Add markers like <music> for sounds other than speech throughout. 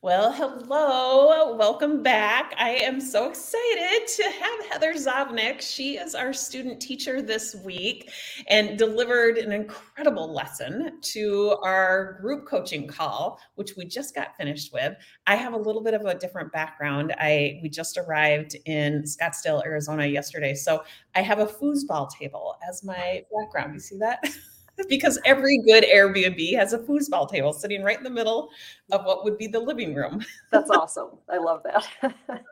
Well, hello. Welcome back. I am so excited to have Heather Zovnic. She is our student teacher this week and delivered an incredible lesson to our group coaching call, which we just got finished with. I have a little bit of a different background. I we just arrived in Scottsdale, Arizona yesterday. So I have a foosball table as my background. You see that? <laughs> because every good Airbnb has a foosball table sitting right in the middle of what would be the living room. That's awesome. I love that. <laughs>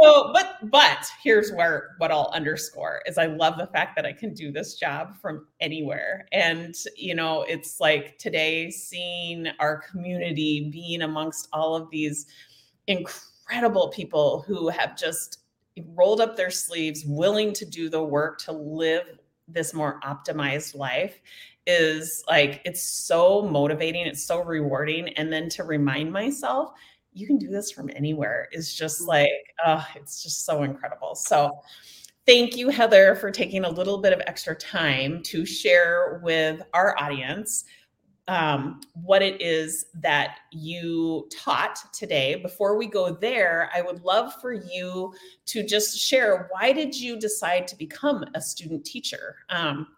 so, but but here's where what I'll underscore is I love the fact that I can do this job from anywhere. And you know, it's like today seeing our community being amongst all of these incredible people who have just rolled up their sleeves, willing to do the work to live this more optimized life is like it's so motivating it's so rewarding and then to remind myself you can do this from anywhere is just mm-hmm. like oh it's just so incredible so thank you heather for taking a little bit of extra time to share with our audience um, what it is that you taught today. Before we go there, I would love for you to just share why did you decide to become a student teacher? Um,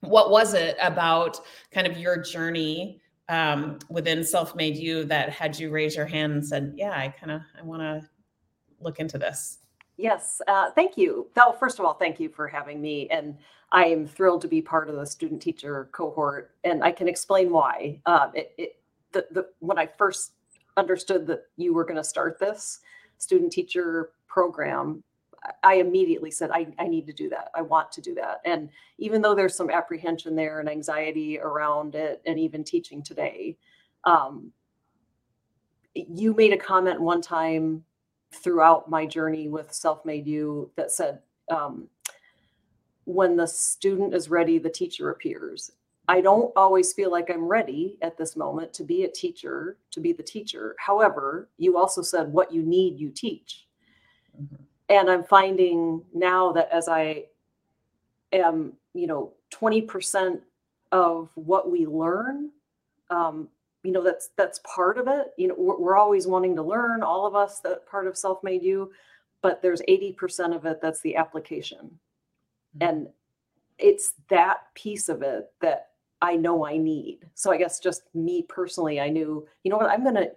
what was it about kind of your journey um, within self-made you that had you raise your hand and said, "Yeah, I kind of I want to look into this." Yes, uh, thank you. Well, first of all, thank you for having me, and I am thrilled to be part of the student teacher cohort, and I can explain why. Um, it, it, the, the when I first understood that you were going to start this student teacher program, I immediately said, I, I need to do that. I want to do that. And even though there's some apprehension there and anxiety around it, and even teaching today, um, you made a comment one time throughout my journey with Self Made You that said, um, when the student is ready, the teacher appears. I don't always feel like I'm ready at this moment to be a teacher, to be the teacher. However, you also said what you need, you teach. Mm-hmm. And I'm finding now that as I am, you know, 20% of what we learn um, you know that's that's part of it. You know we're, we're always wanting to learn all of us that part of self-made you but there's 80% of it that's the application. Mm-hmm. and it's that piece of it that i know i need. So i guess just me personally i knew you know what i'm gonna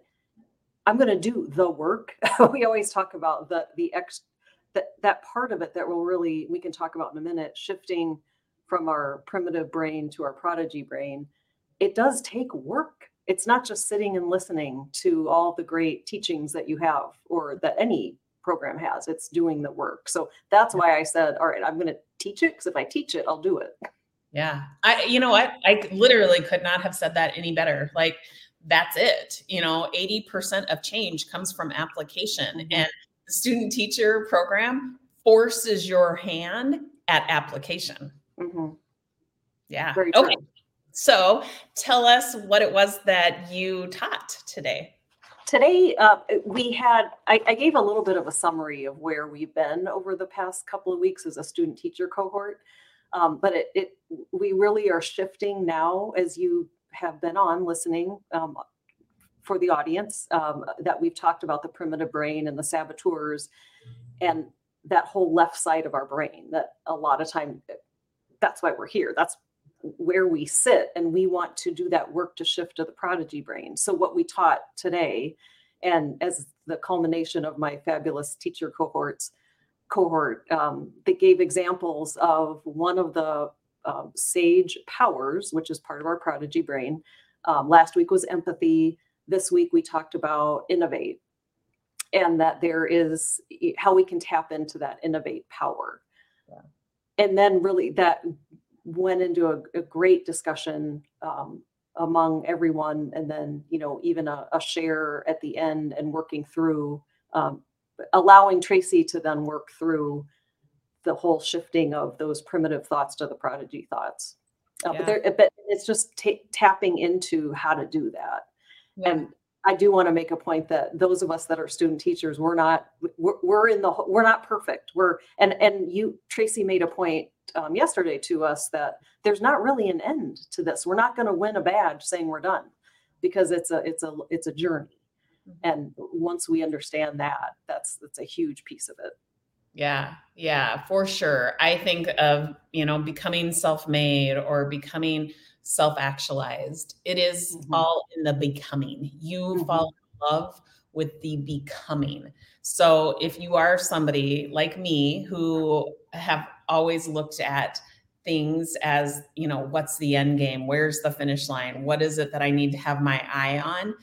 i'm gonna do the work. <laughs> We always talk about the the ex that that part of it that will really we can talk about in a minute shifting from our primitive brain to our prodigy brain. It does take work it's not just sitting and listening to all the great teachings that you have or that any program has it's doing the work. So that's why i said all right i'm going to teach it because if i teach it i'll do it. Yeah. I you know what? I literally could not have said that any better. Like that's it. You know 80% of change comes from application. Mm-hmm. and the student teacher program forces your hand at application. Mm-hmm. yeah. Okay so tell us what it was that you taught today. Today, uh, we had, I, I, gave a little bit of a summary of where we've been over the past couple of weeks as a student teacher cohort. Um, but it, it, we really are shifting now as you have been on listening um, for the audience um, that we've talked about the primitive brain and the saboteurs and that whole left side of our brain that a lot of time that's why we're here that's where we sit and we want to do that work to shift to the prodigy brain. So what we taught today and as the culmination of my fabulous teacher cohorts cohort um, that gave examples of one of the um, sage powers which is part of our prodigy brain um, last week was empathy. This week we talked about innovate and that there is how we can tap into that innovate power. Yeah. and then really that went into a, a great discussion um, among everyone and then you know even a, a, share at the end and working through um, allowing tracy to then work through the whole shifting of those primitive thoughts to the prodigy thoughts uh, yeah. but, but it's just t- tapping into how to do that yeah. and I do want to make a point that those of us that are student teachers, we're not we're, we're in the we're not perfect. We're and and you Tracy made a point um, yesterday to us that there's not really an end to this. We're not going to win a badge saying we're done because it's a it's a it's a journey. Mm-hmm. And once we understand that, that's that's a huge piece of it. Yeah, yeah, for sure. I think of, you know, becoming self-made or becoming self-actualized. It is mm-hmm. all in the becoming. You mm-hmm. fall in love with the becoming. So if you are somebody like me who have always looked at things as, you know, what's the end game? Where's the finish line? What is it that I need to have my eye on?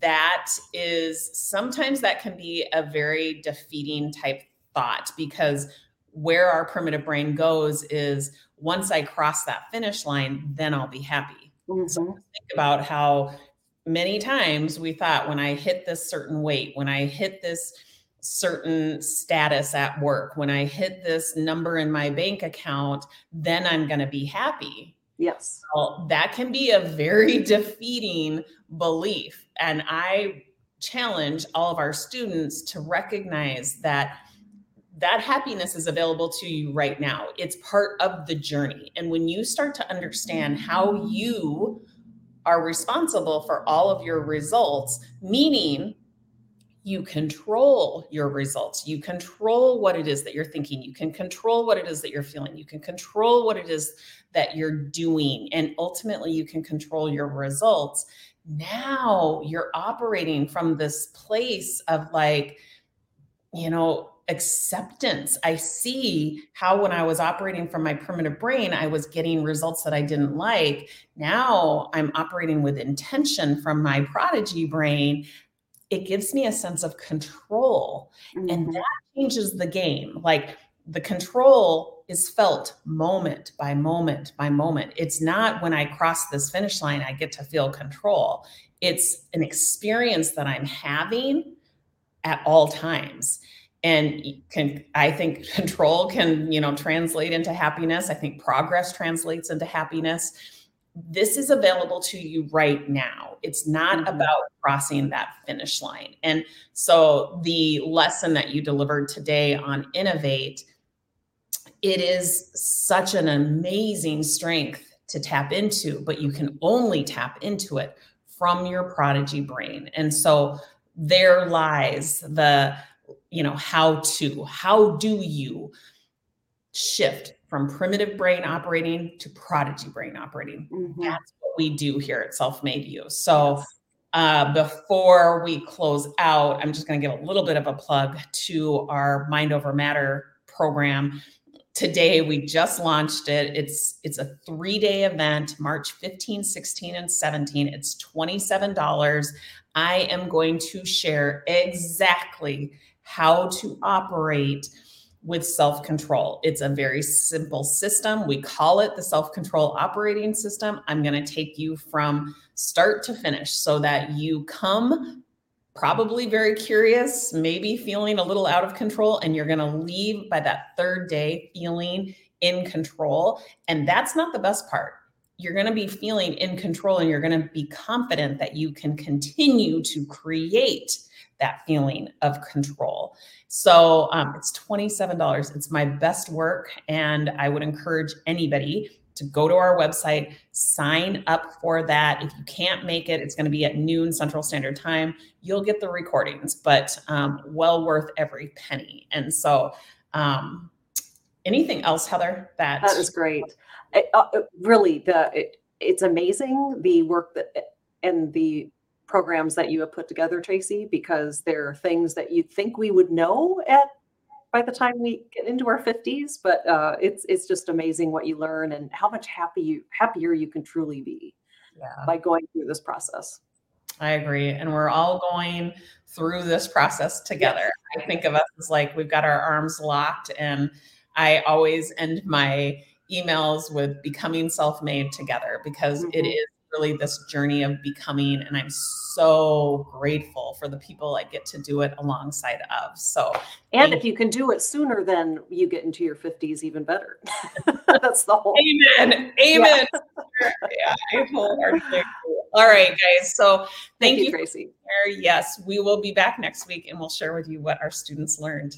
That is sometimes that can be a very defeating type thought because where our primitive brain goes is once I cross that finish line, then I'll be happy. Mm-hmm. So think about how many times we thought when I hit this certain weight, when I hit this certain status at work, when I hit this number in my bank account, then I'm going to be happy. Yes. Well, that can be a very <laughs> defeating belief. And I challenge all of our students to recognize that that happiness is available to you right now. It's part of the journey. And when you start to understand how you are responsible for all of your results, meaning you control your results. You control what it is that you're thinking. You can control what it is that you're feeling. You can control what it is that you're doing. And ultimately, you can control your results. Now you're operating from this place of like, you know, acceptance. I see how when I was operating from my primitive brain, I was getting results that I didn't like. Now I'm operating with intention from my prodigy brain. It gives me a sense of control. Mm-hmm. And that changes the game. Like the control is felt moment by moment by moment. It's not when I cross this finish line, I get to feel control. It's an experience that I'm having at all times and can i think control can you know translate into happiness i think progress translates into happiness this is available to you right now. It's not mm-hmm. about crossing that finish line. And so the lesson that you delivered today on innovate it is such an amazing strength to tap into but you can only tap into it from your prodigy brain. And so there lies the you know how to how do you shift from primitive brain operating to prodigy brain operating. Mm-hmm. that's what we do here at self-made you so yes. uh, before we close out i'm just going to give a little bit of a plug to our mind over matter program. Today we just launched it. It's it's a three day event march 15 16 and 17 it's $27 i am going to share exactly how to operate with self control. It's a very simple system. We call it the self control operating system. I'm going to take you from start to finish so that you come probably very curious, maybe feeling a little out of control, and you're going to leave by that third day feeling in control. And that's not the best part. You're going to be feeling in control and you're going to be confident that you can continue to create that feeling of control. So um, it's $27. It's my best work. And I would encourage anybody to go to our website, sign up for that. If you can't make it, it's going to be at noon Central Standard Time. You'll get the recordings, but um, well worth every penny. And so, um, anything else, Heather? That that is great. It, uh, really, the it, it's amazing the work that and the programs that you have put together, Tracy, because there are things that you'd think we would know at by the time we get into our 50s, but uh, it's it's just amazing what you learn and how much happy you happier you can truly be yeah. by going through this process. I agree. And we're all going through this process together. Yes. I think of us as like we've got our arms locked. And I always end my emails with becoming self made together because mm-hmm. it is really this journey of becoming and i'm so grateful for the people i get to do it alongside of. So and if you can do it sooner than you get into your 50s even better. <laughs> That's the whole amen. Amen. Yeah, yeah I wholeheartedly all right guys. So thank, thank you, tracy. yes we will be back next week and we'll share with you what our students learned